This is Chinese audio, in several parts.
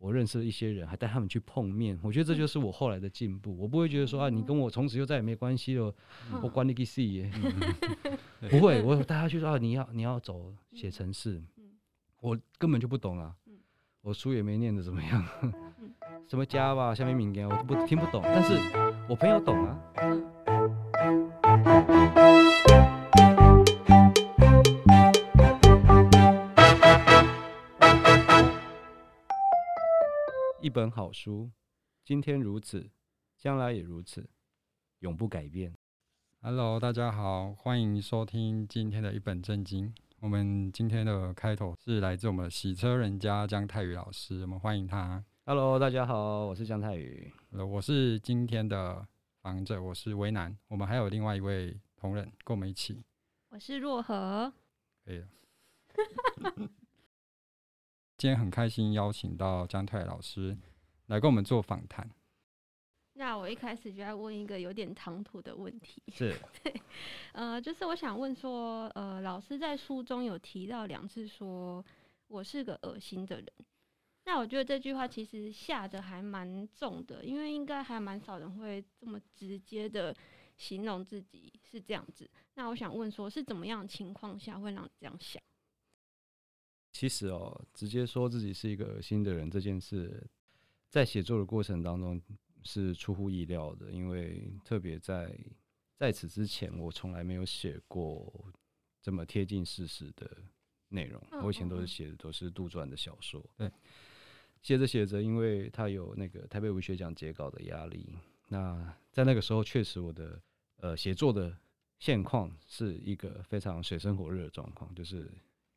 我认识了一些人，还带他们去碰面。我觉得这就是我后来的进步。我不会觉得说啊，你跟我从此就再也没关系了，我管你个屁耶！不会，我带他去说啊，你要你要走写程式，我根本就不懂啊，我书也没念的怎么样，什么 Java 下面敏感我都不听不懂，但是我朋友懂啊。一本好书，今天如此，将来也如此，永不改变。Hello，大家好，欢迎收听今天的一本正经。我们今天的开头是来自我们的洗车人家姜泰宇老师，我们欢迎他。Hello，大家好，我是姜泰宇。呃，我是今天的访者，我是维南。我们还有另外一位同仁跟我们一起。我是若何。可以了。今天很开心邀请到姜泰老师来跟我们做访谈。那我一开始就要问一个有点唐突的问题。是。对。呃，就是我想问说，呃，老师在书中有提到两次说我是个恶心的人。那我觉得这句话其实下得还蛮重的，因为应该还蛮少人会这么直接的形容自己是这样子。那我想问说，是怎么样的情况下会让你这样想？其实哦，直接说自己是一个恶心的人这件事，在写作的过程当中是出乎意料的，因为特别在在此之前，我从来没有写过这么贴近事实的内容。我以前都是写的都是杜撰的小说。对，写着写着，因为他有那个台北文学奖截稿的压力，那在那个时候，确实我的呃写作的现况是一个非常水深火热的状况，就是。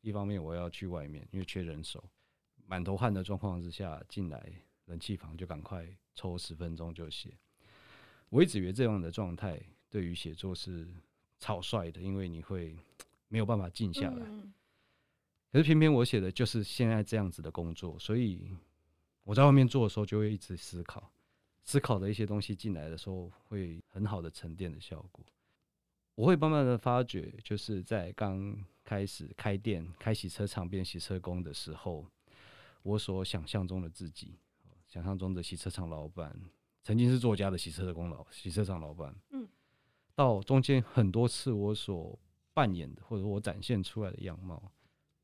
一方面我要去外面，因为缺人手，满头汗的状况之下进来冷气房就赶快抽十分钟就写。我一直以为这样的状态对于写作是草率的，因为你会 没有办法静下来。可是偏偏我写的就是现在这样子的工作，所以我在外面做的时候就会一直思考，思考的一些东西进来的时候会很好的沉淀的效果。我会慢慢的发觉，就是在刚。开始开店、开洗车场变洗车工的时候，我所想象中的自己，想象中的洗车场老板，曾经是作家的洗车的功劳，洗车场老板，嗯，到中间很多次我所扮演的或者我展现出来的样貌，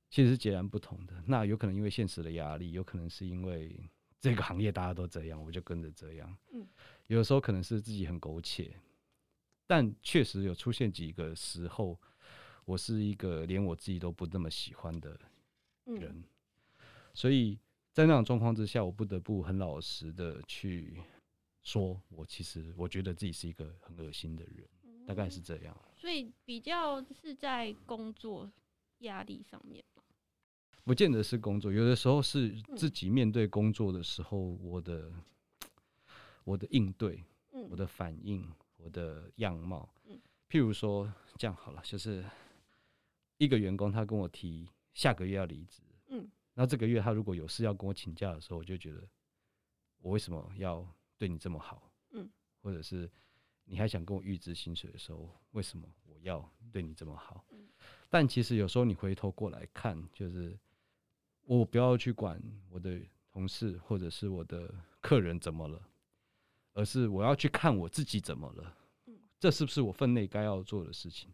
其实是截然不同的。那有可能因为现实的压力，有可能是因为这个行业大家都这样，我就跟着这样。嗯，有的时候可能是自己很苟且，但确实有出现几个时候。我是一个连我自己都不那么喜欢的人，嗯、所以在那种状况之下，我不得不很老实的去说，我其实我觉得自己是一个很恶心的人，嗯、大概是这样。所以比较是在工作压力上面吗？不见得是工作，有的时候是自己面对工作的时候，我的 我的应对，我的反应，我的样貌，譬如说这样好了，就是。一个员工，他跟我提下个月要离职，嗯，那这个月他如果有事要跟我请假的时候，我就觉得我为什么要对你这么好，嗯，或者是你还想跟我预支薪水的时候，为什么我要对你这么好？嗯，但其实有时候你回头过来看，就是我不要去管我的同事或者是我的客人怎么了，而是我要去看我自己怎么了，嗯，这是不是我分内该要做的事情？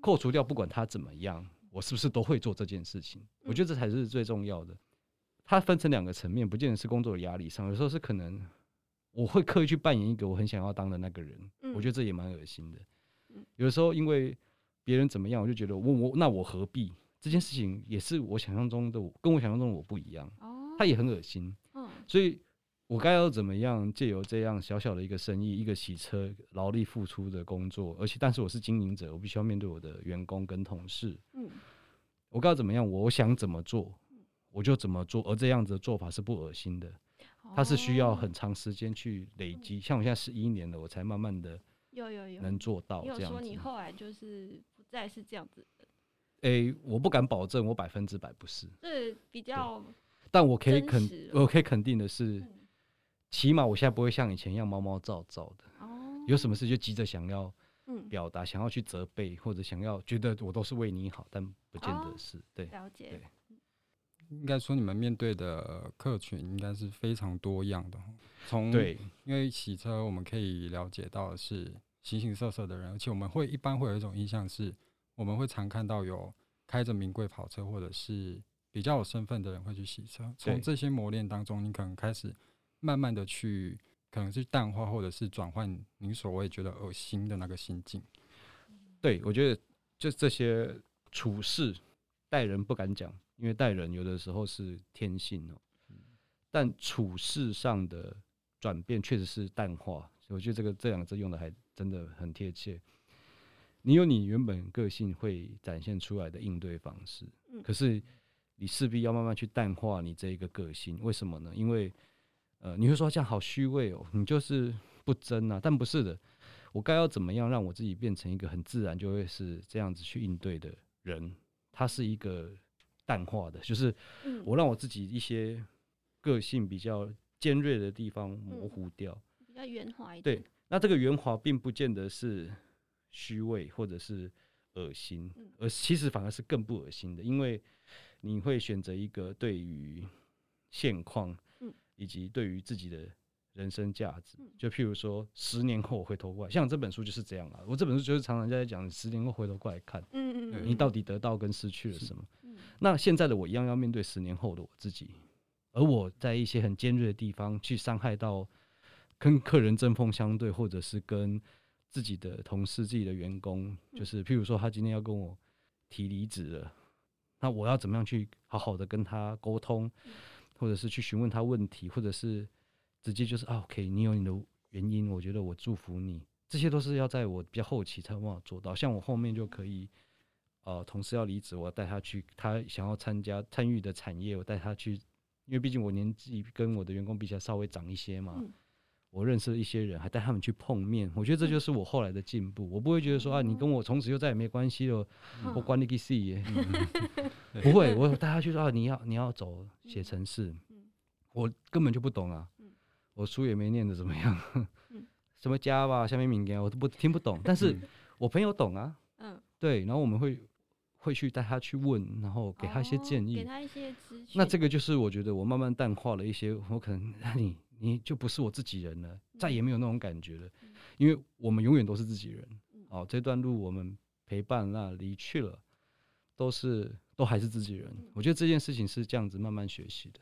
扣除掉不管他怎么样，我是不是都会做这件事情？我觉得这才是最重要的。它分成两个层面，不见得是工作的压力上，有时候是可能我会刻意去扮演一个我很想要当的那个人。我觉得这也蛮恶心的。有的时候因为别人怎么样，我就觉得我我那我何必？这件事情也是我想象中的我，跟我想象中的我不一样。他也很恶心。所以。我该要怎么样借由这样小小的一个生意，一个洗车劳力付出的工作，而且但是我是经营者，我必须要面对我的员工跟同事。嗯，我该要怎么样？我想怎么做，我就怎么做。而这样子的做法是不恶心的，它是需要很长时间去累积。像我现在十一年了，我才慢慢的有有有能做到这样子。有说你后来就是不再是这样子的？诶，我不敢保证我百分之百不是。是比较，但我可以肯，我可以肯定的是。起码我现在不会像以前一样毛毛躁躁的，哦有什么事就急着想要表达，想要去责备，或者想要觉得我都是为你好，但不见得是对。了解。应该说你们面对的客群应该是非常多样的。从对，因为洗车我们可以了解到的是形形色色的人，而且我们会一般会有一种印象是，我们会常看到有开着名贵跑车或者是比较有身份的人会去洗车。从这些磨练当中，你可能开始慢慢的去，可能是淡化或者是转换您所谓觉得恶心的那个心境。对，我觉得就这些处事待人不敢讲，因为待人有的时候是天性哦。但处事上的转变确实是淡化，我觉得这个这两个字用的还真的很贴切。你有你原本个性会展现出来的应对方式，可是你势必要慢慢去淡化你这一个个性。为什么呢？因为呃，你会说这样好虚伪哦，你就是不真啊。但不是的。我该要怎么样让我自己变成一个很自然就会是这样子去应对的人？他是一个淡化的，就是我让我自己一些个性比较尖锐的地方模糊掉，比较圆滑一点。对，那这个圆滑并不见得是虚伪或者是恶心，而其实反而是更不恶心的，因为你会选择一个对于现况，以及对于自己的。人生价值，就譬如说，十年后回头过来，像这本书就是这样啊。我这本书就是常常在讲，十年后回头过来看，嗯嗯，你到底得到跟失去了什么？那现在的我一样要面对十年后的我自己，而我在一些很尖锐的地方去伤害到跟客人针锋相对，或者是跟自己的同事、自己的员工，就是譬如说他今天要跟我提离职了，那我要怎么样去好好的跟他沟通，或者是去询问他问题，或者是。直接就是啊，OK，你有你的原因，我觉得我祝福你，这些都是要在我比较后期才有办法做到。像我后面就可以，呃，同事要离职，我带他去他想要参加参与的产业，我带他去，因为毕竟我年纪跟我的员工比起来稍微长一些嘛，我认识了一些人，还带他们去碰面，我觉得这就是我后来的进步。我不会觉得说啊，你跟我从此就再也没关系了，嗯、我管你个屁耶，不会，我带他去说啊，你要你要走写程式，我根本就不懂啊。我书也没念的怎么样，什么家吧，下面敏感我都不听不懂，但是我朋友懂啊，嗯，对，然后我们会会去带他去问，然后给他一些建议，给他一些。那这个就是我觉得我慢慢淡化了一些，我可能你你就不是我自己人了，再也没有那种感觉了，因为我们永远都是自己人。哦，这段路我们陪伴那离去了，都是都还是自己人。我觉得这件事情是这样子慢慢学习的。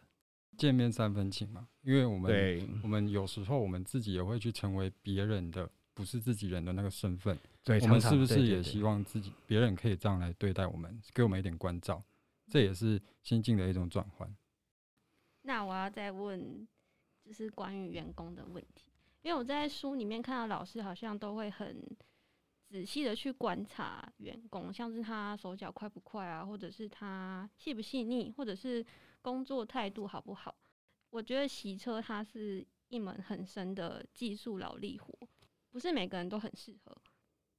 见面三分情嘛，因为我们对我们有时候我们自己也会去成为别人的不是自己人的那个身份，对，我们是不是也希望自己别人可以这样来对待我们，给我们一点关照，这也是心境的一种转换。那我要再问，就是关于员工的问题，因为我在书里面看到老师好像都会很仔细的去观察员工，像是他手脚快不快啊，或者是他细不细腻，或者是。工作态度好不好？我觉得洗车它是一门很深的技术劳力活，不是每个人都很适合，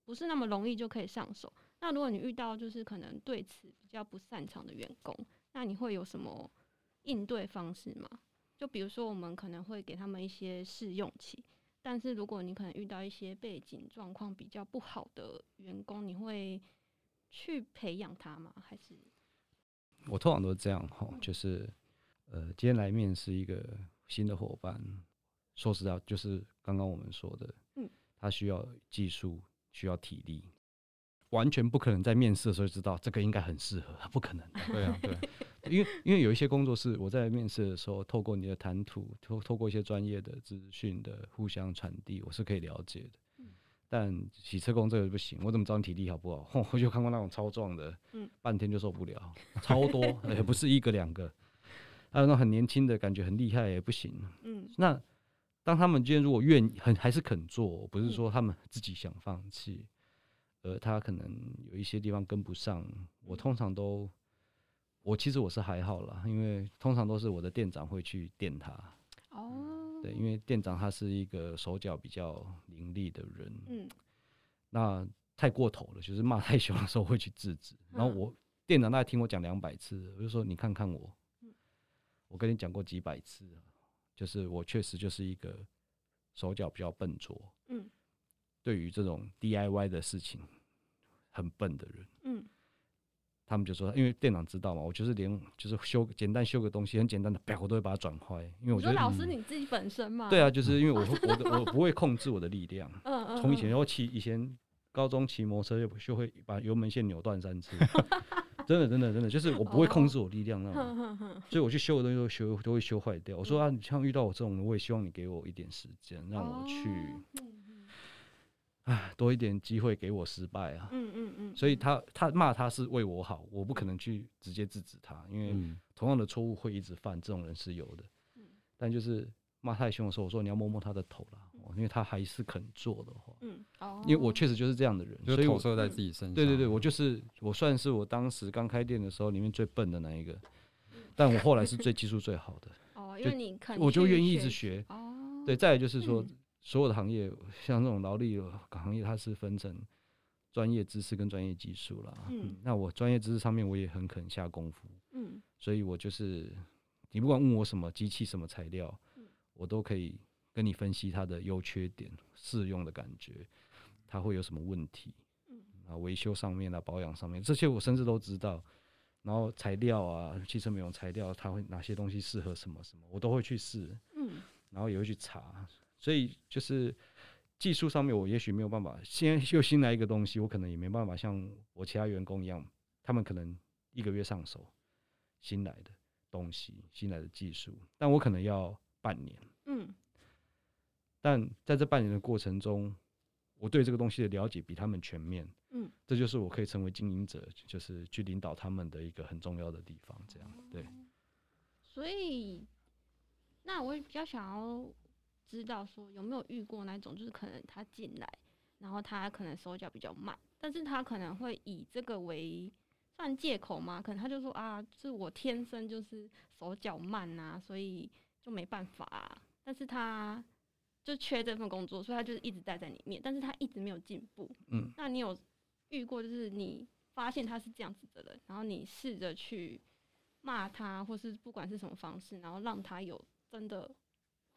不是那么容易就可以上手。那如果你遇到就是可能对此比较不擅长的员工，那你会有什么应对方式吗？就比如说我们可能会给他们一些试用期，但是如果你可能遇到一些背景状况比较不好的员工，你会去培养他吗？还是？我通常都是这样哈，就是，呃，今天来面试一个新的伙伴，说实在，就是刚刚我们说的，嗯，他需要技术，需要体力，完全不可能在面试的时候知道这个应该很适合，不可能。对啊，对，因为因为有一些工作是我在面试的时候，透过你的谈吐，透透过一些专业的资讯的互相传递，我是可以了解的。但洗车工这个不行，我怎么知道你体力好不好？我就看过那种超壮的，嗯，半天就受不了，超多，也不是一个两个，还有那种很年轻的感觉很厉害也不行，嗯。那当他们今天如果愿意，很还是肯做，不是说他们自己想放弃，呃，他可能有一些地方跟不上，我通常都，我其实我是还好啦，因为通常都是我的店长会去电他，哦。对，因为店长他是一个手脚比较伶俐的人，嗯，那太过头了，就是骂太凶的时候会去制止。然后我店长大概听我讲两百次，我就说你看看我，我跟你讲过几百次，就是我确实就是一个手脚比较笨拙，嗯，对于这种 DIY 的事情很笨的人，嗯，他们就说，因为店长知道嘛，我就是连就是修简单修个东西，很简单的，我都会把它转坏。因为我觉得老师你自己本身嘛，对啊，就是因为我我的我不会控制我的力量。嗯嗯。从以前我骑以前高中骑摩托车就就会把油门线扭断三次，真的真的真的就是我不会控制我力量那种，所以我去修的东西都修都会修坏掉。我说啊，你像遇到我这种，我也希望你给我一点时间，让我去。唉，多一点机会给我失败啊！嗯嗯嗯，所以他他骂他是为我好，我不可能去直接制止他，因为同样的错误会一直犯，这种人是有的。但就是骂太凶的时候，我说你要摸摸他的头啦，因为他还是肯做的话，嗯哦，因为我确实就是这样的人，所以投射在自己身上。对对对，我就是我算是我当时刚开店的时候里面最笨的那一个，但我后来是最技术最好的。哦，因为你肯，我就愿意一直学。哦，对，再来就是说。所有的行业，像这种劳力行业，它是分成专业知识跟专业技术啦。嗯，那我专业知识上面我也很肯下功夫。嗯，所以我就是，你不管问我什么机器、什么材料，我都可以跟你分析它的优缺点、适用的感觉，它会有什么问题。嗯，啊，维修上面啊，保养上面这些我甚至都知道。然后材料啊，汽车美容材料，它会哪些东西适合什么什么，我都会去试。嗯，然后也会去查。所以就是技术上面，我也许没有办法。先又新来一个东西，我可能也没办法像我其他员工一样，他们可能一个月上手新来的东西、新来的技术，但我可能要半年。嗯。但在这半年的过程中，我对这个东西的了解比他们全面。嗯。这就是我可以成为经营者，就是去领导他们的一个很重要的地方。这样对。所以，那我也比较想要。知道说有没有遇过那种，就是可能他进来，然后他可能手脚比较慢，但是他可能会以这个为算借口嘛？可能他就说啊，是我天生就是手脚慢啊，所以就没办法啊。但是他就缺这份工作，所以他就是一直待在里面，但是他一直没有进步。嗯，那你有遇过就是你发现他是这样子的人，然后你试着去骂他，或是不管是什么方式，然后让他有真的。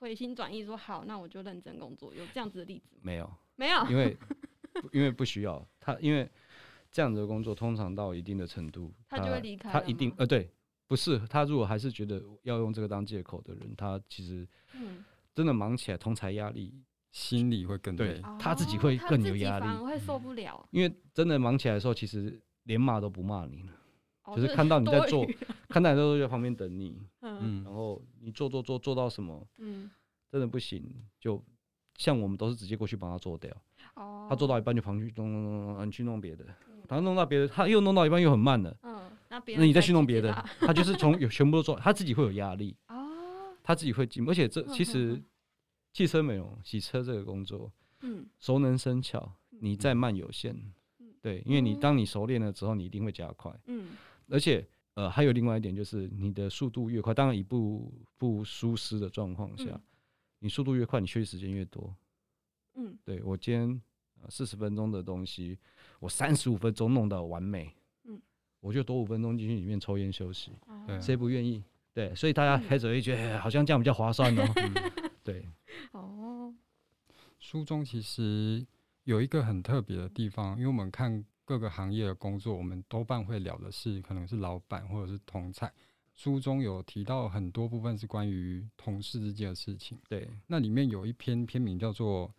回心转意说好，那我就认真工作。有这样子的例子？没有，没有，因为因为不需要他，因为这样子的工作通常到一定的程度，他，他就会离开。他一定呃，对，不是他如果还是觉得要用这个当借口的人，他其实真的忙起来，同才压力心里会更对，他自己会更有压力，反而会受不了。因为真的忙起来的时候，其实连骂都不骂你了。就是看到 你在做，看到你都在旁边等你，嗯，然后你做做做做到什么，嗯，真的不行，就像我们都是直接过去帮他做掉，哦，他做到一半就旁去弄弄弄，你去弄别的，然后弄到别的，他又弄到一半又很慢了，嗯，那别那你再去弄别的，他。就是从有全部都做，他自己会有压力，哦，他自己会进，而且这其实汽车美容洗车这个工作，嗯，熟能生巧，你再慢有限，对，因为你当你熟练了之后，你一定会加快，嗯。而且，呃，还有另外一点就是，你的速度越快，当然一步不舒适的状况下，嗯、你速度越快，你休息时间越多。嗯，对，我今天四十分钟的东西，我三十五分钟弄到完美。嗯，我就多五分钟进去里面抽烟休息。对，谁不愿意？对，所以大家开始会觉得好像这样比较划算哦。嗯、对。哦。书中其实有一个很特别的地方，因为我们看。各个行业的工作，我们多半会聊的是，可能是老板或者是同菜。书中有提到很多部分是关于同事之间的事情。对，那里面有一篇篇名叫做《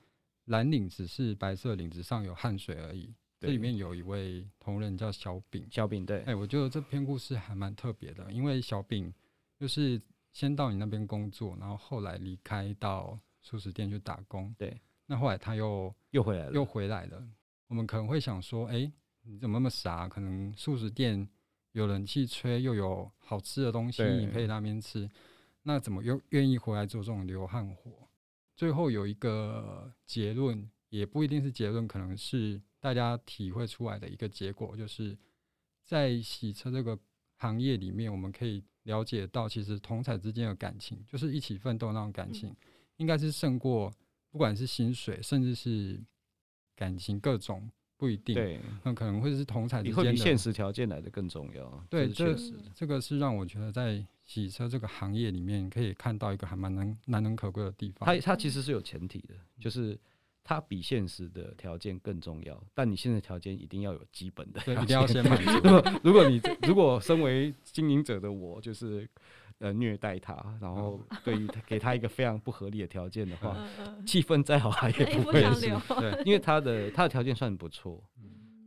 蓝领只是白色领子上有汗水而已》。这里面有一位同仁叫小饼。小饼，对，哎，我觉得这篇故事还蛮特别的，因为小饼就是先到你那边工作，然后后来离开到素食店去打工。对，那后来他又又回来了，又回来了。我们可能会想说，哎、欸，你怎么那么傻？可能素食店有冷气吹，又有好吃的东西，你可以那边吃，那怎么又愿意回来做这种流汗活？最后有一个结论，也不一定是结论，可能是大家体会出来的一个结果，就是在洗车这个行业里面，我们可以了解到，其实同侪之间的感情，就是一起奋斗那种感情，嗯、应该是胜过不管是薪水，甚至是。感情各种不一定，对，那可能会是同产之间的，会比现实条件来的更重要。对，这这个是让我觉得在洗车这个行业里面可以看到一个还蛮难难能可贵的地方。它它其实是有前提的，就是它比现实的条件更重要，但你现在条件一定要有基本的，对，一定要先满足。如果如果你如果身为经营者的我，就是呃虐待他，然后对于给他一个非常不合理的条件的话，气氛再好他也不会是，对，因为他的他的条件算不错，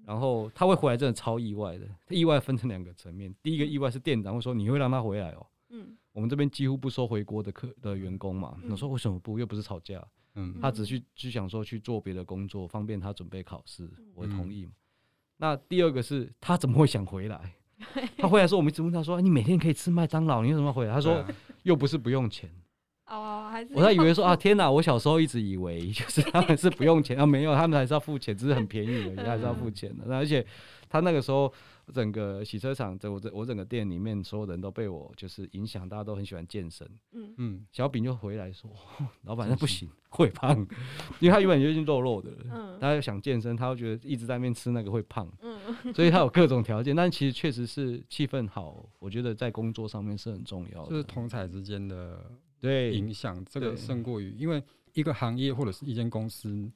然后他会回来真的超意外的，他意外分成两个层面，第一个意外是店长会说你会让他回来哦，嗯，我们这边几乎不收回国的客的员工嘛，我说为什么不？又不是吵架。嗯，他只去只想说去做别的工作，方便他准备考试，我同意嘛。那第二个是他怎么会想回来？他回来说，我们一直问他说，你每天可以吃麦当劳，你为什么要回来？他说又不是不用钱。哦，还是我还以为说啊，天哪！我小时候一直以为就是他们是不用钱啊，没有，他们还是要付钱，只是很便宜而已，还是要付钱的。那而且他那个时候。整个洗车场，整我整我整个店里面所有人都被我就是影响，大家都很喜欢健身。嗯嗯，小饼就回来说，老板那不行，会胖，因为他原本就已经肉肉的了。嗯，他又想健身，他又觉得一直在那边吃那个会胖。嗯，所以他有各种条件，但其实确实是气氛好，我觉得在工作上面是很重要的。就是同彩之间的对影响，这个胜过于因为一个行业或者是一间公司，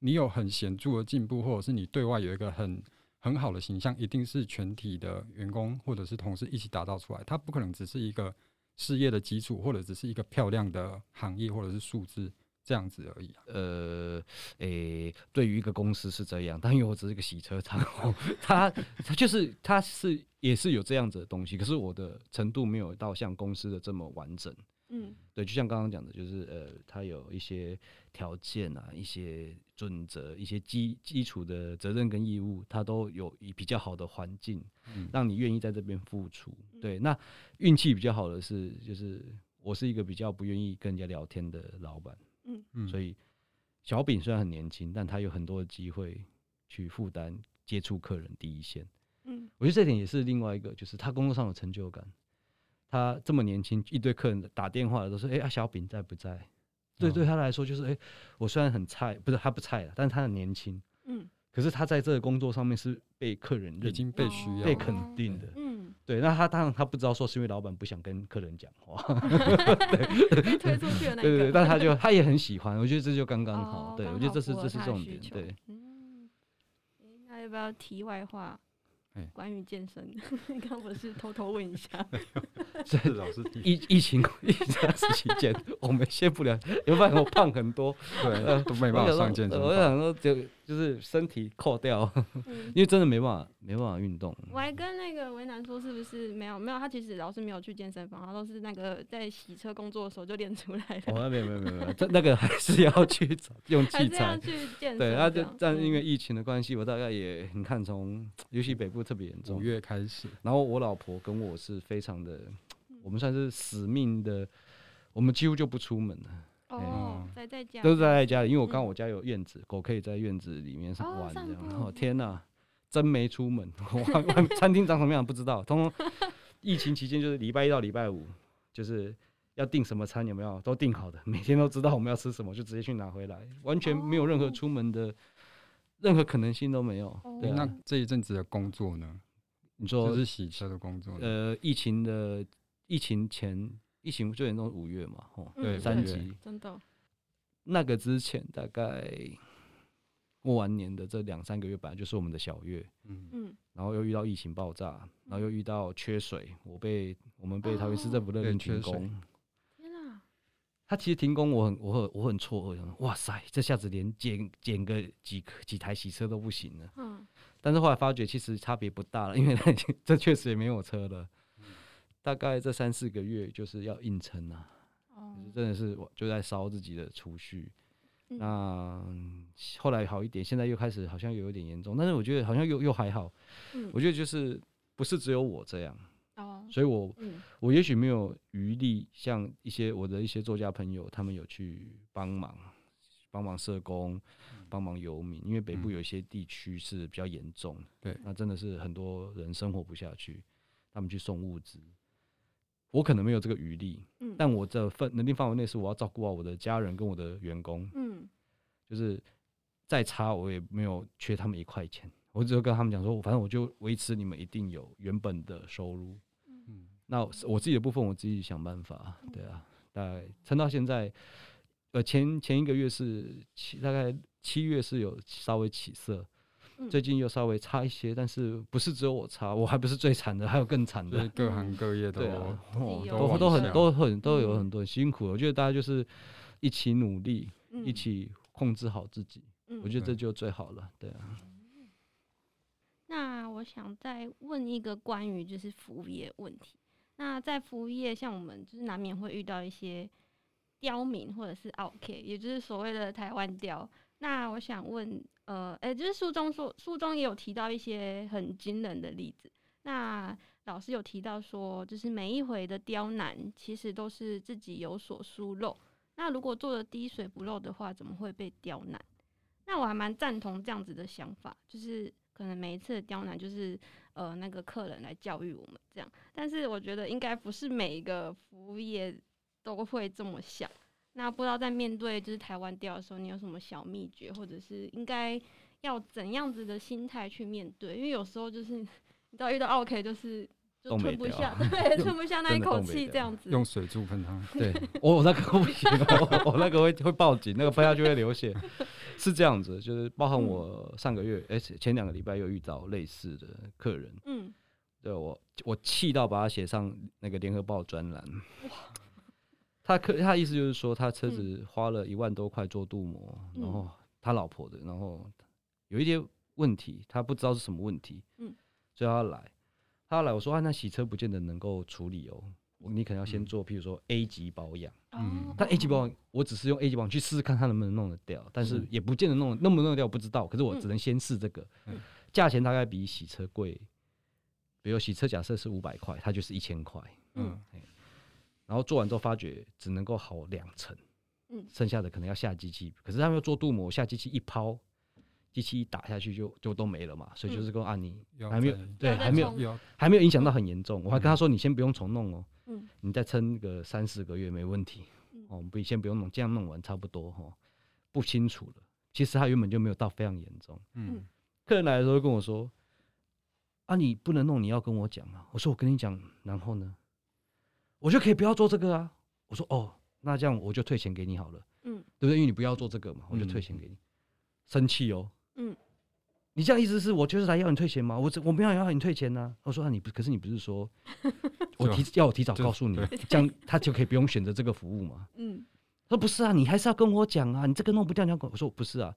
你有很显著的进步，或者是你对外有一个很。很好的形象一定是全体的员工或者是同事一起打造出来，它不可能只是一个事业的基础，或者只是一个漂亮的行业或者是数字这样子而已。呃，诶、欸，对于一个公司是这样，但因为我只是一个洗车场，它它就是它是也是有这样子的东西，可是我的程度没有到像公司的这么完整。嗯，对，就像刚刚讲的，就是呃，它有一些条件啊，一些准则，一些基基础的责任跟义务，它都有以比较好的环境，嗯，让你愿意在这边付出。对，那运气比较好的是，就是我是一个比较不愿意跟人家聊天的老板，嗯嗯，所以小饼虽然很年轻，但他有很多的机会去负担接触客人第一线，嗯，我觉得这点也是另外一个，就是他工作上有成就感。他这么年轻，一堆客人打电话都说：“哎、欸，啊，小饼在不在？”对，对他来说就是：“哎、欸，我虽然很菜，不是他不菜了，但是他很年轻，嗯，可是他在这个工作上面是被客人认，已经被需要、被肯定的，嗯，对。那他当然他不知道说是因为老板不想跟客人讲话，对，被推出去的那个，对对对，但他就他也很喜欢，我觉得这就刚刚好，哦、对我觉得这是这是重点，对。嗯，那要不要题外话？关于健身，刚刚不是偷偷问一下。这是老师疫疫情疫情期间，我们先不聊，要不然我胖很多，对，呃，都没办法上健身。我想说，就就是身体扣掉，因为真的没办法，没办法运动。我还跟那个为难说，是不是没有没有？他其实老师没有去健身房，他都是那个在洗车工作的时候就练出来的。哦，没有没有没有没有，这那个还是要去用器材去健身。对，他就但因为疫情的关系，我大概也你看，从尤其北部特别严重，五月开始，然后我老婆跟我是非常的。我们算是死命的，我们几乎就不出门了。哦，在在家都是在家里，因为我刚我家有院子，狗可以在院子里面上玩这样。哦，天哪，真没出门。餐厅长什么样不知道。通通 疫情期间就是礼拜一到礼拜五，就是要订什么餐有没有都订好的，每天都知道我们要吃什么，就直接去拿回来，完全没有任何出门的任何可能性都没有。对，那这一阵子的工作呢？你说就是洗车的工作？呃，疫情的。疫情前，疫情最严重五月嘛，哦，对，三级，真的。那个之前大概过完年的这两三个月，本来就是我们的小月，嗯嗯，然后又遇到疫情爆炸，然后又遇到缺水，我被我们被桃园市政府勒令停工。天哪！他其实停工，我很我很我很错愕，哇塞，这下子连捡捡个几几台洗车都不行了。嗯，但是后来发觉其实差别不大了，因为 这确实也没有车了。大概这三四个月就是要硬撑啊，就是真的是我就在烧自己的储蓄。那后来好一点，现在又开始好像有一点严重，但是我觉得好像又又还好。我觉得就是不是只有我这样，所以我我也许没有余力，像一些我的一些作家朋友，他们有去帮忙帮忙社工，帮忙游民，因为北部有一些地区是比较严重，对，那真的是很多人生活不下去，他们去送物资。我可能没有这个余力，嗯，但我的份能力范围内是我要照顾好我的家人跟我的员工，嗯，就是再差我也没有缺他们一块钱，我只有跟他们讲说，反正我就维持你们一定有原本的收入，嗯，那我自己的部分我自己想办法，对啊，大概撑到现在，呃，前前一个月是七大概七月是有稍微起色，嗯最近又稍微差一些，但是不是只有我差，我还不是最惨的，还有更惨的。各行各业 都对啊，哦，都都很都很都有嗯很多辛苦。我觉得大家就是一起努力，嗯一起控制好自己，嗯我觉得这就最好了。对啊，那我想再问一个关于就是服务业问题。那在服务业，像我们就是难免会遇到一些刁民或者是 OK，也就是所谓的台湾刁。那我想问，呃，诶、就是书中说，书中也有提到一些很惊人的例子。那老师有提到说，就是每一回的刁难，其实都是自己有所疏漏。那如果做的滴水不漏的话，怎么会被刁难？那我还蛮赞同这样子的想法，就是可能每一次的刁难，就是呃那个客人来教育我们这样。但是我觉得应该不是每一个服务业都会这么想。那不知道在面对就是台湾调的时候，你有什么小秘诀，或者是应该要怎样子的心态去面对？因为有时候就是你知道遇到 OK 就是 就吞不下，对，吞不下那一口气这样子。用水柱喷它。对我我那个不行，我我那个会会报警，那个喷下去会流血。是这样子，就是包含我上个月，而且前两个礼拜又遇到类似的客人，嗯，对我我气到把它写上那个联合报专栏。他可他意思就是说，他车子花了一万多块做镀膜，嗯、然后他老婆的，然后有一些问题，他不知道是什么问题，嗯，所以他来，他来，我说啊，那洗车不见得能够处理哦，你可能要先做，譬如说 A 级保养，嗯，但 A 级保养，我只是用 A 级保养去试试看他能不能弄得掉，但是也不见得弄弄不弄得掉，不知道，可是我只能先试这个，价钱大概比洗车贵，比如洗车假设是五百块，它就是一千块，嗯。然后做完之后发觉只能够好两成，嗯，剩下的可能要下机器，可是他们要做镀膜，下机器一抛，机器一打下去就就都没了嘛，所以就是说啊，你还没有对，还没有还没有影响到很严重，我还跟他说你先不用重弄哦，嗯，你再撑个三四个月没问题，哦，我们不先不用弄，这样弄完差不多哈，不清楚了，其实他原本就没有到非常严重，嗯，客人来的时候跟我说，啊，你不能弄，你要跟我讲啊，我说我跟你讲，然后呢？我就可以不要做这个啊！我说哦，那这样我就退钱给你好了，嗯，对不对？因为你不要做这个嘛，我就退钱给你。生气哦，嗯，你这样意思是我就是来要你退钱吗？我我没有要你退钱呢。我说啊，你不，可是你不是说 我提要我提早告诉你，这样他就可以不用选择这个服务嘛？嗯，他说不是啊，你还是要跟我讲啊，你这个弄不掉你要跟我说不是啊，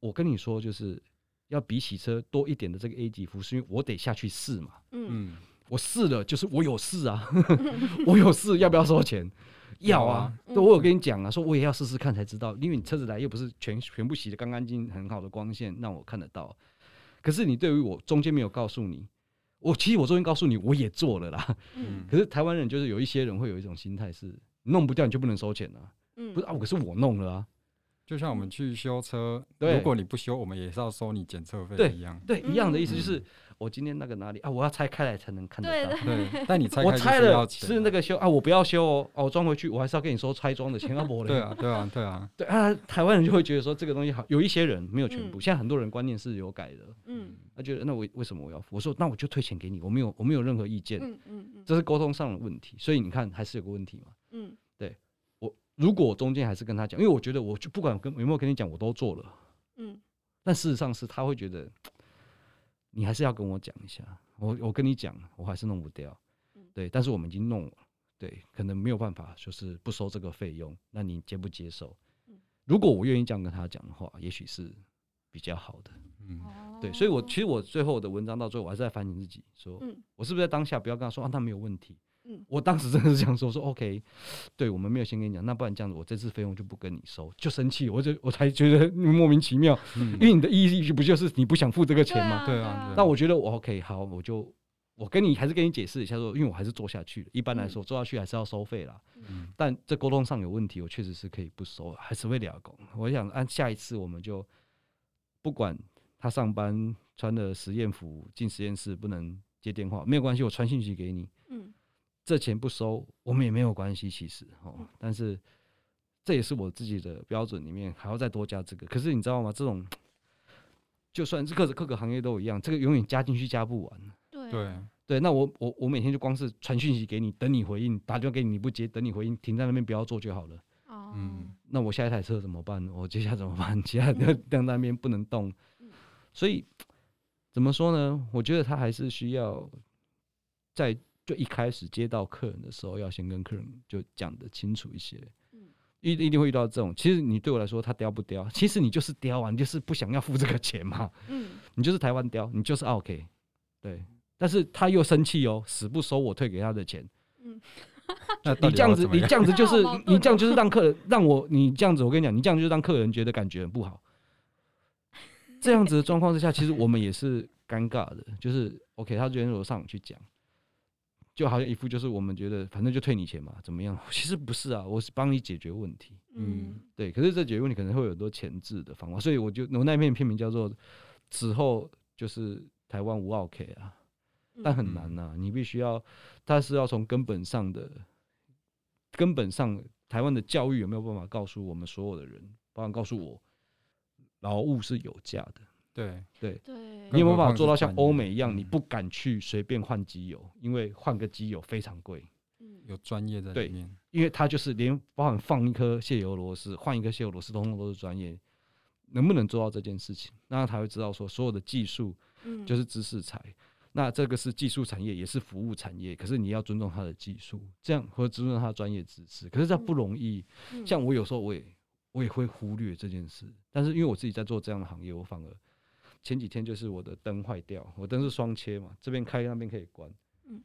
我跟你说就是要比洗车多一点的这个 A 级服务，是因为我得下去试嘛，嗯。我试了，就是我有试啊，我有试，要不要收钱？要啊，对，我有跟你讲啊，说我也要试试看才知道，因为你车子来又不是全全部洗的干干净净，很好的光线让我看得到。可是你对于我中间没有告诉你，我其实我中间告诉你我也做了啦。嗯。可是台湾人就是有一些人会有一种心态是，弄不掉你就不能收钱啊。嗯。不是啊，可是我弄了啊。就像我们去修车，如果你不修，我们也是要收你检测费一样。对，一样的意思就是。我今天那个哪里啊？我要拆开来才能看得到。对，但你拆开我拆了是那个修啊，我不要修哦，哦，我装回去，我还是要跟你收拆装的钱啊，不对啊，对啊，对啊，对啊，台湾人就会觉得说这个东西好，有一些人没有全部，现在很多人观念是有改的，嗯，他觉得那我为什么我要付？我说那我就退钱给你，我没有我没有任何意见，嗯嗯，这是沟通上的问题，所以你看还是有个问题嘛，嗯，如果我中间还是跟他讲，因为我觉得我就不管跟有没有跟你讲，我都做了，嗯，但事实上是他会觉得 你还是要跟我讲一下。我我跟你讲，我还是弄不掉，对，但是我们已经弄了，对，可能没有办法，就是不收这个费用，那你接不接受？如果我愿意这样跟他讲的话，也许是比较好的，嗯，对，所以我其实我最后的文章到最后，我还是在反省自己，说，我是不是在当下不要跟他说啊，那没有问题，我当时真的是这样说，说 OK，对，我们没有先跟你讲，那不然这样子，我这次费用就不跟你收，就生气，我就我才觉得莫名其妙，因为你的意义不就是你不想付这个钱吗？对啊，那我觉得我 OK，好，我就我跟你还是跟你解释一下，说，因为我还是做下去的，一般来说做下去还是要收费啦，但这沟通上有问题，我确实是可以不收，还是会聊工。我想按下一次我们就不管他上班穿的实验服进实验室不能接电话，没有关系，我传信息给你，嗯。这钱不收，我们也没有关系，其实哦。但是这也是我自己的标准里面还要再多加这个。可是你知道吗？这种就算是各各个行业都一样，这个永远加进去加不完。对对对，那我我我每天就光是传讯息给你，等你回应，打电话给你你不接，等你回应，停在那边不要做就好了。哦，嗯，那我下一台车怎么办？我接下来怎么办？其他的晾在那边不能动，所以怎么说呢？我觉得他还是需要在就一开始接到客人的时候，要先跟客人就讲的清楚一些。一一定会遇到这种，其实你对我来说，他刁不刁？其实你就是刁啊，你就是不想要付这个钱嘛。嗯，你就是台湾刁，你就是 OK，对。但是他又生气哦，死不收我退给他的钱。嗯，那你这样子，你这样子 就是你这样就是让客人让我你这样子，我跟你讲，你这样就是让客人觉得感觉很不好。这样子的状况之下，其实我们也是尴尬的，就是 OK，他觉得我上去讲。就好像一副就是我们觉得反正就退你钱嘛，怎么样？其实不是啊，我是帮你解决问题。嗯，对。可是这解决问题可能会有很多前置的方法，所以我就我那篇片名叫做“此后就是台湾无奥客啊”，但很难呐、啊，你必须要，他是要从根本上的根本上，台湾的教育有没有办法告诉我们所有的人，包括告诉我，劳务是有价的。对对对，你有没有办法做到像欧美一样？你不敢去随便换机油，因为换个机油非常贵。有专业在里面，因为它就是连包含放一颗卸油螺丝、换一个卸油螺丝，通通都是专业。能不能做到这件事情？那他会知道说，所有的技术就是知识财。那这个是技术产业，也是服务产业。可是你要尊重他的技术，这样或者尊重他的专业知识。可是这不容易。像我有时候我也我也会忽略这件事，但是因为我自己在做这样的行业，我反而。前几天就是我的灯坏掉，我灯是双切嘛，这边开那边可以关。嗯，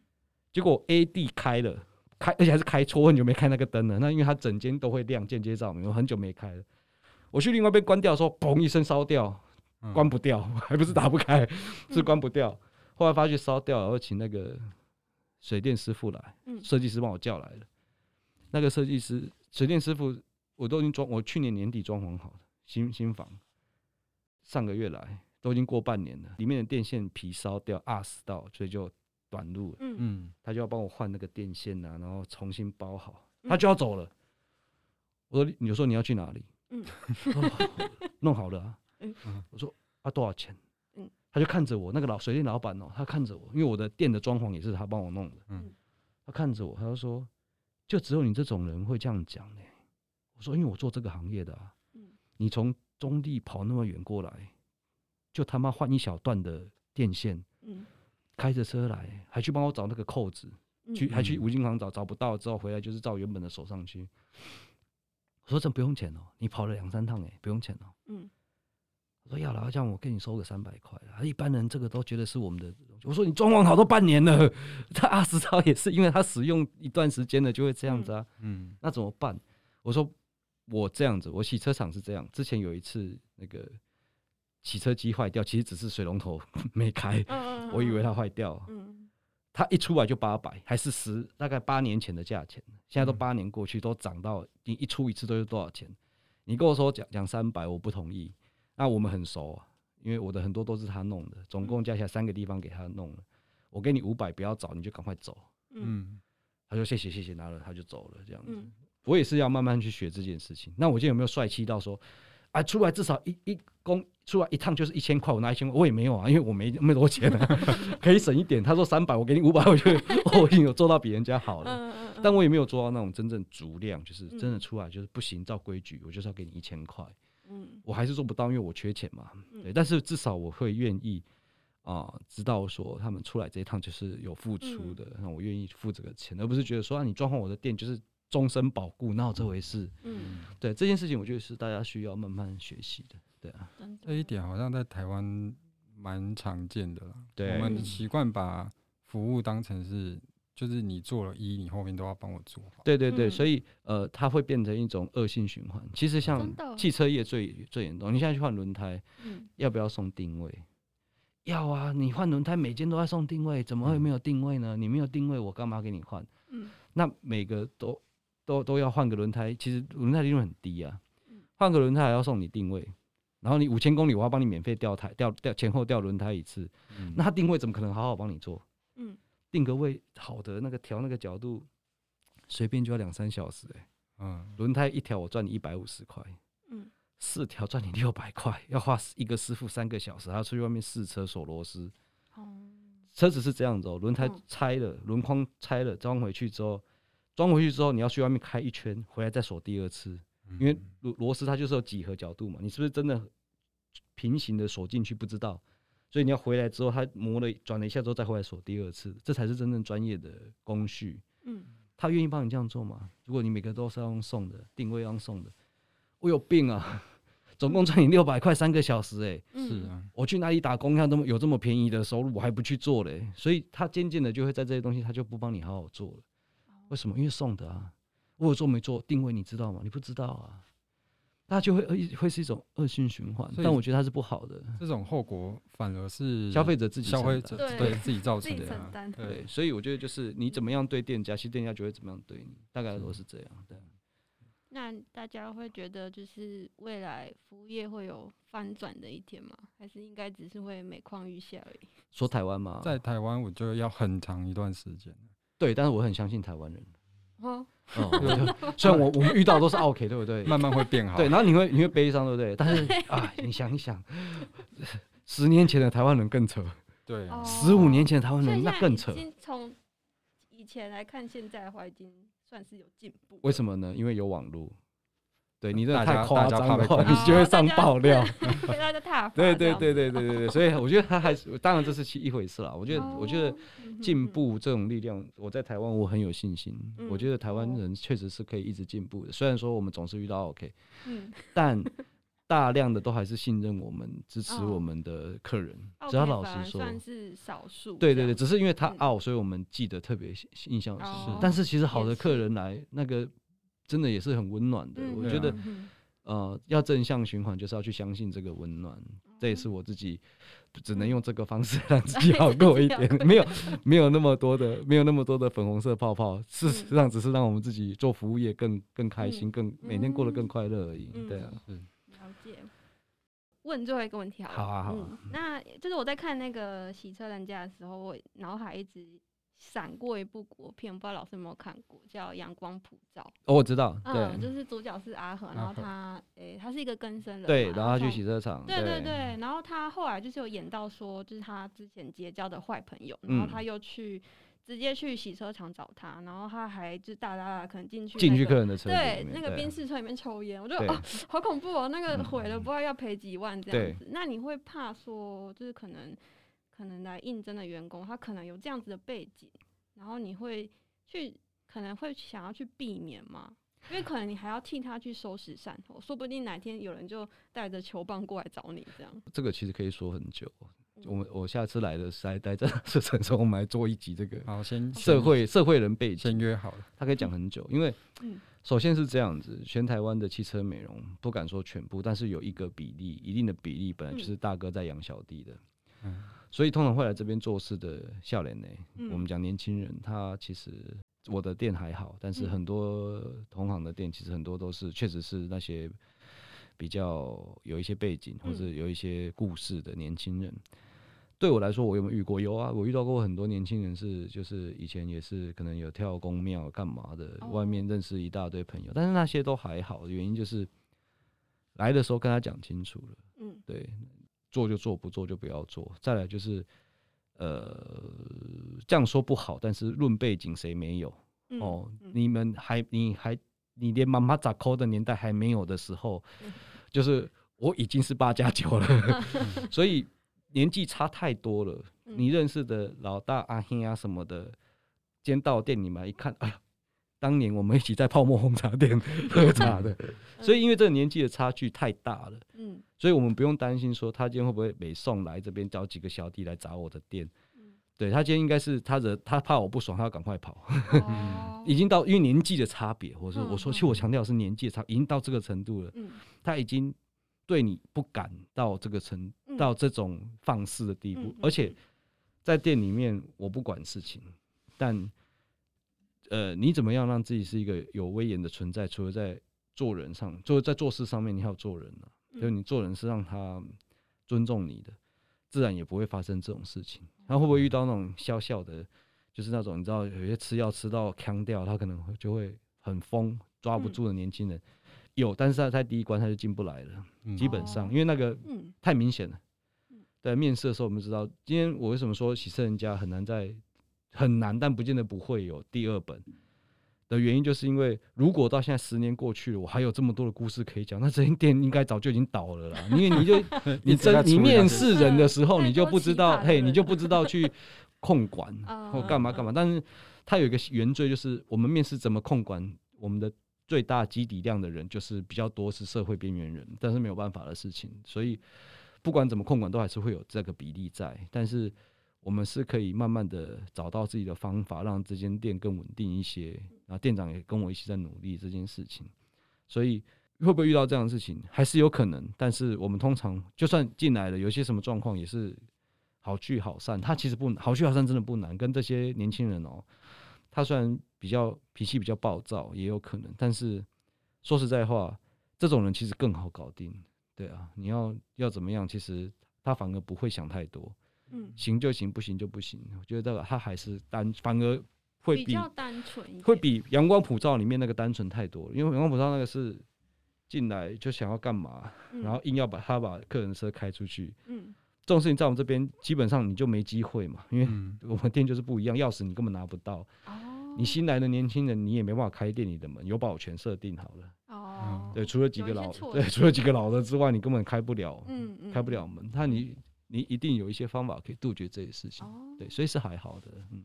结果 A D 开了，开而且还是开错，很久没开那个灯了。那因为它整间都会亮，间接照明，我很久没开了。我去另外一边关掉的时候，砰一声烧掉，关不掉，还不是打不开，是关不掉。后来发觉烧掉了，我请那个水电师傅来，设计师帮我叫来了。那个设计师、水电师傅，我都已经装，我去年年底装潢好的新新房，上个月来。都已经过半年了，里面的电线皮烧掉，压死到，所以就短路了。嗯，他就要帮我换那个电线啊，然后重新包好，他就要走了。我说：“你说你要去哪里？”嗯，弄好了啊。嗯，我说：“啊，多少钱？”嗯，他就看着我，那个老水电老板哦，他看着我，因为我的店的装潢也是他帮我弄的。嗯，他看着我，他就说：“就只有你这种人会这样讲呢。”我说：“因为我做这个行业的啊。”嗯，你从中地跑那么远过来。就他妈换一小段的电线，嗯，开着车来，还去帮我找那个扣子，去还去五金行找，找不到之后回来就是照原本的手上去。我说这不用钱哦，你跑了两三趟哎，不用钱哦。嗯，我说要了，这样我给你收个三百块。一般人这个都觉得是我们的。我说你装潢好都半年了，他二十兆也是因为他使用一段时间了就会这样子啊。嗯，那怎么办？我说我这样子，我洗车厂是这样。之前有一次那个。洗车机坏掉，其实只是水龙头 没开，我以为它坏掉。它一出来就八百，还是十大概八年前的价钱。现在都八年过去，都涨到你一出一次都是多少钱？你跟我说讲讲三百，我不同意。那我们很熟啊，因为我的很多都是他弄的，总共加起来三个地方给他弄了。我给你五百，不要找，你就赶快走。嗯，他说谢谢谢谢，拿了他就走了。这样子，我也是要慢慢去学这件事情。那我今天有没有帅气到说？啊，出来至少一一公出来一趟就是一千块，我拿一千块，我也没有啊，因为我没那么多钱啊，可以省一点。他说三百，我给你五百，我就我已经有做到比人家好了，但我也没有做到那种真正足量，就是真的出来就是不行，照规矩，我就是要给你一千块。嗯，我还是做不到，因为我缺钱嘛。对，但是至少我会愿意啊，知道说他们出来这一趟就是有付出的，那我愿意付这个钱，而不是觉得说啊，你装潢我的店就是。终身保固，哪有这回事？嗯，对这件事情，我觉得是大家需要慢慢学习的。对啊，这一点好像在台湾蛮常见的。对，我们习惯把服务当成是，就是你做了一，你后面都要帮我做好。对对对，所以呃，它会变成一种恶性循环。其实像汽车业最最严重，你现在去换轮胎，嗯要不要送定位？要啊，你换轮胎每间都要送定位，怎么会没有定位呢？你没有定位，我干嘛给你换？嗯，那每个都。都都要换个轮胎，其实轮胎利润很低啊。换个轮胎还要送你定位，然后你五千公里我要帮你免费调胎调调前后调轮胎一次。嗯、那他定位怎么可能好好帮你做？嗯，定个位好的那个调那个角度，随便就要两三小时哎、欸。嗯，轮胎一条我赚你一百五十块。嗯，四条赚你六百块，要花一个师傅三个小时，还要出去外面试车锁螺丝。嗯、车子是这样子哦、喔，轮胎拆了，轮框拆了，装回去之后。装回去之后，你要去外面开一圈，回来再锁第二次。因为螺螺丝它就是有几何角度嘛，你是不是真的平行的锁进去不知道，所以你要回来之后，它磨了转了一下之后再回来锁第二次，这才是真正专业的工序。嗯，他愿意帮你这样做吗？如果你每个都是要用送的，定位要用送的，我有病啊！总共赚你六百块三个小时，欸，哎，是啊，我去哪里打工，看这么有这么便宜的收入，我还不去做嘞，所以他渐渐的就会在这些东西，他就不帮你好好做了。为什么？因为送的啊，我有做没做定位，你知道吗？你不知道啊，那就会会是一种恶性循环。但我觉得它是不好的，这种后果反而是消费者自己消费者对，对自己造成的，啊。对，所以我觉得就是你怎么样对店家，其实店家就会怎么样对你，大概都是这样。对。那大家会觉得，就是未来服务业会有翻转的一天吗？还是应该只是会每况愈下而已？说台湾吗？在台湾，我觉得要很长一段时间。对，但是我很相信台湾人。哦，虽然我我们遇到都是 OK，对不对？慢慢会变好。对，然后你会你会悲伤，对不对？但是啊，你想一想，十年前的台湾人更扯。对，十五年前的台湾人那更扯。从以前来看，现在的话已经。算是有进步，为什么呢？因为有网络，对你这太夸张的话，你就会上爆料。对对对对对对对，所以我觉得他还是，当然这是其一回事啦。我觉得，我觉得进步这种力量，我在台湾我很有信心。我觉得台湾人确实是可以一直进步的，虽然说我们总是遇到 OK，但。大量的都还是信任我们、支持我们的客人，只要老实说，算是少数。对对对，只是因为他傲，所以我们记得特别印象深。但是其实好的客人来，那个真的也是很温暖的。我觉得，呃，要正向循环，就是要去相信这个温暖。这也是我自己只能用这个方式让自己好过一点。没有没有那么多的，没有那么多的粉红色泡泡。事实上，只是让我们自己做服务业更更开心，更每天过得更快乐而已。对啊，了解问最后一个问题好了，好啊好啊。嗯，那就是我在看那个洗车人家的时候，我脑海一直闪过一部国片，不知道老师有没有看过，叫《阳光普照》。哦，我知道，对，嗯，就是主角是阿和，然后他，诶、欸，他是一个更生人，对，然后他去洗车场，对对对，然后他后来就是有演到说，就是他之前结交的坏朋友，然后他又去。直接去洗车场找他，然后他还就大大大可能进去进去客人的车对那个宾士车里面抽烟，我觉得哦好恐怖哦，那个毁了不知道要赔几万这样子。那你会怕说就是可能可能来应征的员工他可能有这样子的背景，然后你会去可能会想要去避免吗？因为可能你还要替他去收拾善后，说不定哪天有人就带着球棒过来找你这样。这个其实可以说很久。我们我下次来的时候，待在社城市，我们来做一集这个。好，先 社会社会人背景先约好了，他可以讲很久。因为，首先是这样子，全台湾的汽车美容不敢说全部，但是有一个比例，一定的比例本来就是大哥在养小弟的。嗯，所以通常会来这边做事的笑脸呢，我们讲年轻人，他其实我的店还好，但是很多同行的店其实很多都是确实是那些比较有一些背景或者有一些故事的年轻人。对我来说，我有没有遇过？有啊，我遇到过很多年轻人，是就是以前也是可能有跳公庙干嘛的，外面认识一大堆朋友，但是那些都还好，原因就是来的时候跟他讲清楚了，嗯，对，做就做，不做就不要做。再来就是，呃，这样说不好，但是论背景谁没有？哦，你们还你还你连妈妈咋抠的年代还没有的时候，就是我已经是八加九了 所以。年纪差太多了，你认识的老大阿兄啊什么的，今天到店里面一看，哎呀，当年我们一起在泡沫红茶店 喝茶的，所以因为这个年纪的差距太大了，嗯，所以我们不用担心说他今天会不会北送来这边找几个小弟来砸我的店，对他今天应该是他的他怕我不爽，他要赶快跑，已经到因为年纪的差别，我说我说其实我强调是年纪的差，已经到这个程度了，嗯。他已经。对你不敢到这个程，到这种放肆的地步，而且在店里面我不管事情，但呃，你怎么样让自己是一个有威严的存在？除了在做人上，就是在做事上面，你还要做人啊。就是你做人是让他尊重你的，自然也不会发生这种事情。他会不会遇到那种笑笑的，就是那种你知道有些吃药吃到呛掉，他可能就会很疯，抓不住的年轻人。有，但是他在第一关他就进不来了，嗯、基本上，因为那个太明显了。在面试的时候，我们知道，今天我为什么说喜事人家很难在很难，但不见得不会有第二本，的原因，就是因为如果到现在十年过去了，我还有这么多的故事可以讲，那这间店应该早就已经倒了啦。因为你就你真你面试人的时候，你就不知道，嘿，你就不知道去控管或干嘛干嘛。但是它有一个原罪，就是我们面试怎么控管我们的最大基底量的人，就是比较多是社会边缘人，但是没有办法的事情。所以不管怎么控管，都还是会有这个比例在，但是。我们是可以慢慢的找到自己的方法，让这间店更稳定一些。然后店长也跟我一起在努力这件事情，所以会不会遇到这样的事情，还是有可能。但是我们通常就算进来了，有些什么状况也是好聚好散。他其实不好聚好散，真的不难。跟这些年轻人哦，他虽然比较脾气比较暴躁，也有可能。但是说实在话，这种人其实更好搞定。对啊，你要要怎么样，其实他反而不会想太多。嗯，行就行，不行就不行。我觉得他还是单，反而会比，比较单纯，会比阳光普照里面那个单纯太多了。因为阳光普照那个是进来就想要干嘛，嗯、然后硬要把他把客人车开出去。嗯，这种事情在我们这边基本上你就没机会嘛，因为我们店就是不一样，钥匙你根本拿不到。哦，你新来的年轻人你也没办法开店里的门，有保全设定好了。哦，对，除了几个老，对，除了几个老的之外，你根本开不了，嗯嗯，开不了门。那你。你一定有一些方法可以杜绝这些事情，哦、对，所以是还好的。嗯，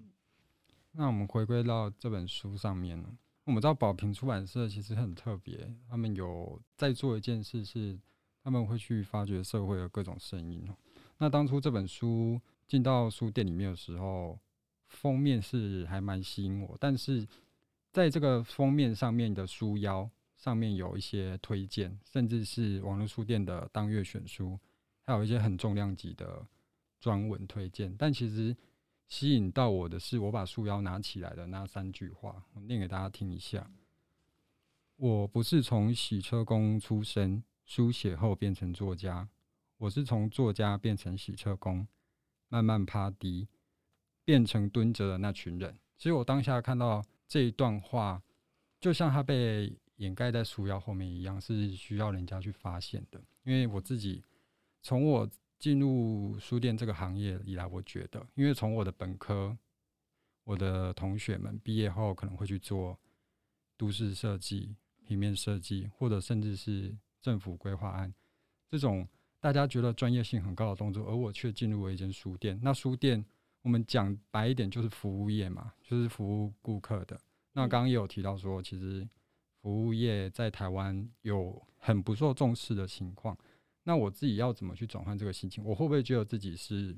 那我们回归到这本书上面呢，我们知道宝瓶出版社其实很特别，他们有在做一件事，是他们会去发掘社会的各种声音。那当初这本书进到书店里面的时候，封面是还蛮吸引我，但是在这个封面上面的书腰上面有一些推荐，甚至是网络书店的当月选书。还有一些很重量级的专文推荐，但其实吸引到我的是，我把束腰拿起来的那三句话，我念给大家听一下。我不是从洗车工出身，书写后变成作家，我是从作家变成洗车工，慢慢趴低，变成蹲着的那群人。其实我当下看到这一段话，就像它被掩盖在书腰后面一样，是需要人家去发现的，因为我自己。从我进入书店这个行业以来，我觉得，因为从我的本科，我的同学们毕业后可能会去做都市设计、平面设计，或者甚至是政府规划案这种大家觉得专业性很高的动作，而我却进入了一间书店。那书店，我们讲白一点，就是服务业嘛，就是服务顾客的。那刚刚也有提到说，其实服务业在台湾有很不受重视的情况。那我自己要怎么去转换这个心情？我会不会觉得自己是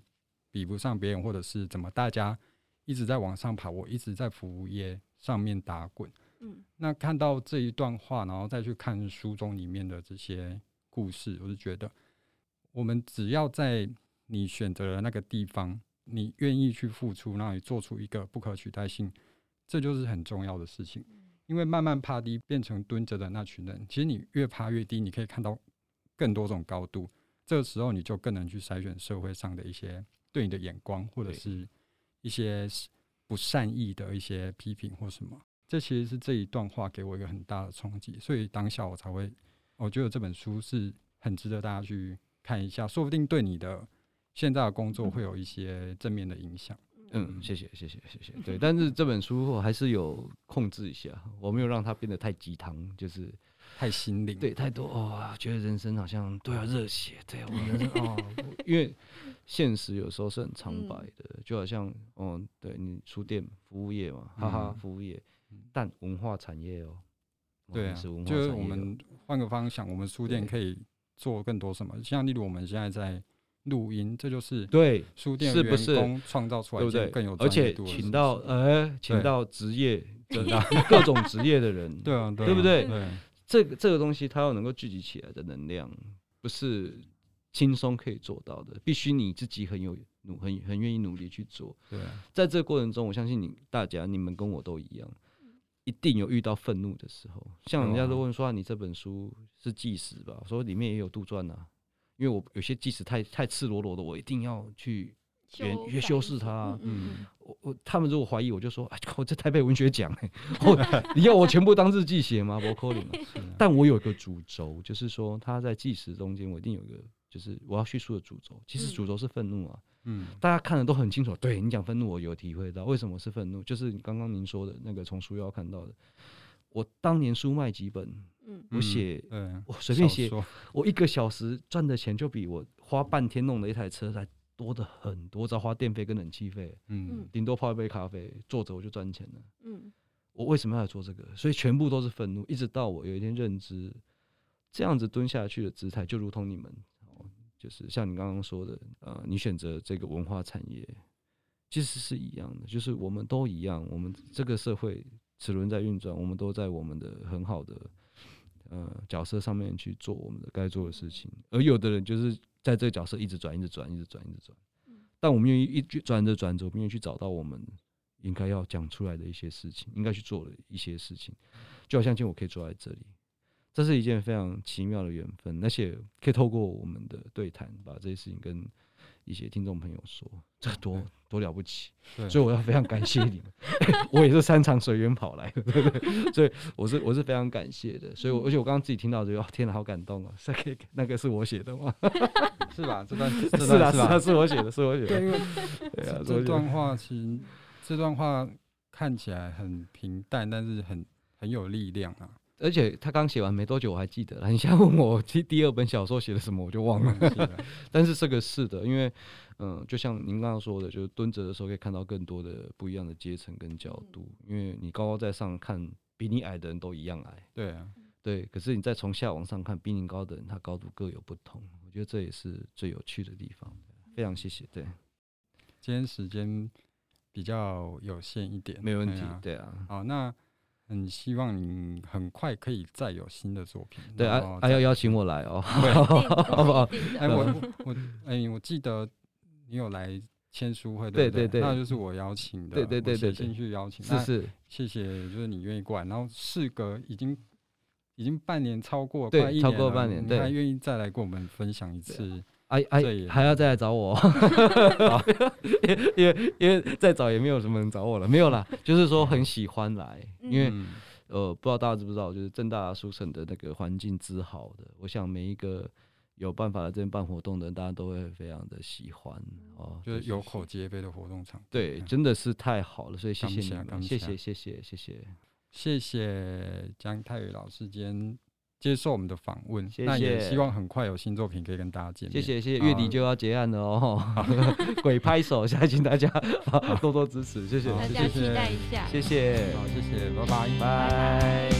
比不上别人，或者是怎么？大家一直在往上爬，我一直在服务业上面打滚。嗯，那看到这一段话，然后再去看书中里面的这些故事，我就觉得，我们只要在你选择的那个地方，你愿意去付出，让你做出一个不可取代性，这就是很重要的事情。因为慢慢趴低变成蹲着的那群人，其实你越趴越低，你可以看到。更多种高度，这个时候你就更能去筛选社会上的一些对你的眼光，或者是一些不善意的一些批评或什么。这其实是这一段话给我一个很大的冲击，所以当下我才会，我觉得这本书是很值得大家去看一下，说不定对你的现在的工作会有一些正面的影响。嗯，谢谢，谢谢，谢谢。对，但是这本书我还是有控制一下，我没有让它变得太鸡汤，就是。太心灵，对，太多哦，觉得人生好像都要热血，对，我 人生哦，因为现实有时候是很苍白的，嗯、就好像，哦，对你书店服务业嘛，哈哈，服务业，嗯、但文化产业哦，对啊，是文化产业，就是我们换个方向，我们书店可以做更多什么？像例如我们现在在录音，这就是对书店员工创造出来的更有，而且请到呃，请到职业的 各种职业的人，对啊，对不对？对。这个这个东西，它要能够聚集起来的能量，不是轻松可以做到的，必须你自己很有努，很很愿意努力去做。对啊，在这个过程中，我相信你大家，你们跟我都一样，一定有遇到愤怒的时候。像人家都问说，你这本书是纪实吧？我说里面也有杜撰啊，因为我有些纪实太太赤裸裸的，我一定要去。越修饰它，嗯，我我他们如果怀疑，我就说，哎，我这台北文学奖，哎，我你要我全部当日记写吗？我可能。但我有一个主轴，就是说他在纪实中间，我一定有一个就是我要叙述的主轴，其实主轴是愤怒啊。嗯，大家看的都很清楚。对，你讲愤怒，我有体会到为什么是愤怒，就是刚刚您说的那个从书要看到的。我当年书卖几本，嗯，我写，嗯，我随便写，我一个小时赚的钱就比我花半天弄的一台车才多的很多，只要花电费跟冷气费，嗯，顶多泡一杯咖啡，坐着我就赚钱了，嗯，我为什么要做这个？所以全部都是愤怒，一直到我有一天认知，这样子蹲下去的姿态，就如同你们。就是像你刚刚说的，呃，你选择这个文化产业，其实是一样的，就是我们都一样，我们这个社会齿轮在运转，我们都在我们的很好的呃角色上面去做我们的该做的事情，而有的人就是在这个角色一直转，一直转，一直转，一直转，但我们愿意一直转着转着，我们愿意去找到我们应该要讲出来的一些事情，应该去做的一些事情，就好像今天我可以坐在这里。这是一件非常奇妙的缘分，而且可以透过我们的对谈，把这些事情跟一些听众朋友说，这多多了不起！所以我要非常感谢你们，我也是山长水远跑来的，对不对？所以我是我是非常感谢的。所以我，而且我刚刚自己听到这个，天哪，好感动啊！是可以那个是我写的吗？是吧？这段是啊，是啊，是我写的，是我写的。对，这段话其实这段话看起来很平淡，但是很很有力量啊。而且他刚写完没多久，我还记得了。你现在问我第第二本小说写的什么，我就忘了。但是这个是的，因为嗯，就像您刚刚说的，就是蹲着的时候可以看到更多的不一样的阶层跟角度。因为你高高在上看，比你矮的人都一样矮。对啊，对。可是你再从下往上看，比你高的人，他高度各有不同。我觉得这也是最有趣的地方。非常谢谢。对，今天时间比较有限一点，没问题。对啊。好，那。很希望你很快可以再有新的作品。对啊，还要邀请我来哦。对，好不好？哎，我我哎，我记得你有来签书会，对对对，那就是我邀请的，对对对对，先去邀请。是是，谢谢，就是你愿意过来。然后事隔已经已经半年，超过快一年了，超过半年，你还愿意再来跟我们分享一次？哎哎，还要再来找我？因为因为再找也没有什么人找我了，没有啦，就是说很喜欢来，因为呃，不知道大家知不知道，就是正大书城的那个环境之好的，我想每一个有办法来这边办活动的人，大家都会非常的喜欢哦，就是有口皆碑的活动场，对，真的是太好了，所以谢谢你们，谢谢谢谢谢谢谢谢江泰宇老师今天。接受我们的访问，谢谢，那也希望很快有新作品可以跟大家见面。谢谢谢谢，月底就要结案了哦，鬼拍手，现在请大家多多支持，谢谢，大家期待一下，谢谢，好，谢谢，拜。拜，拜。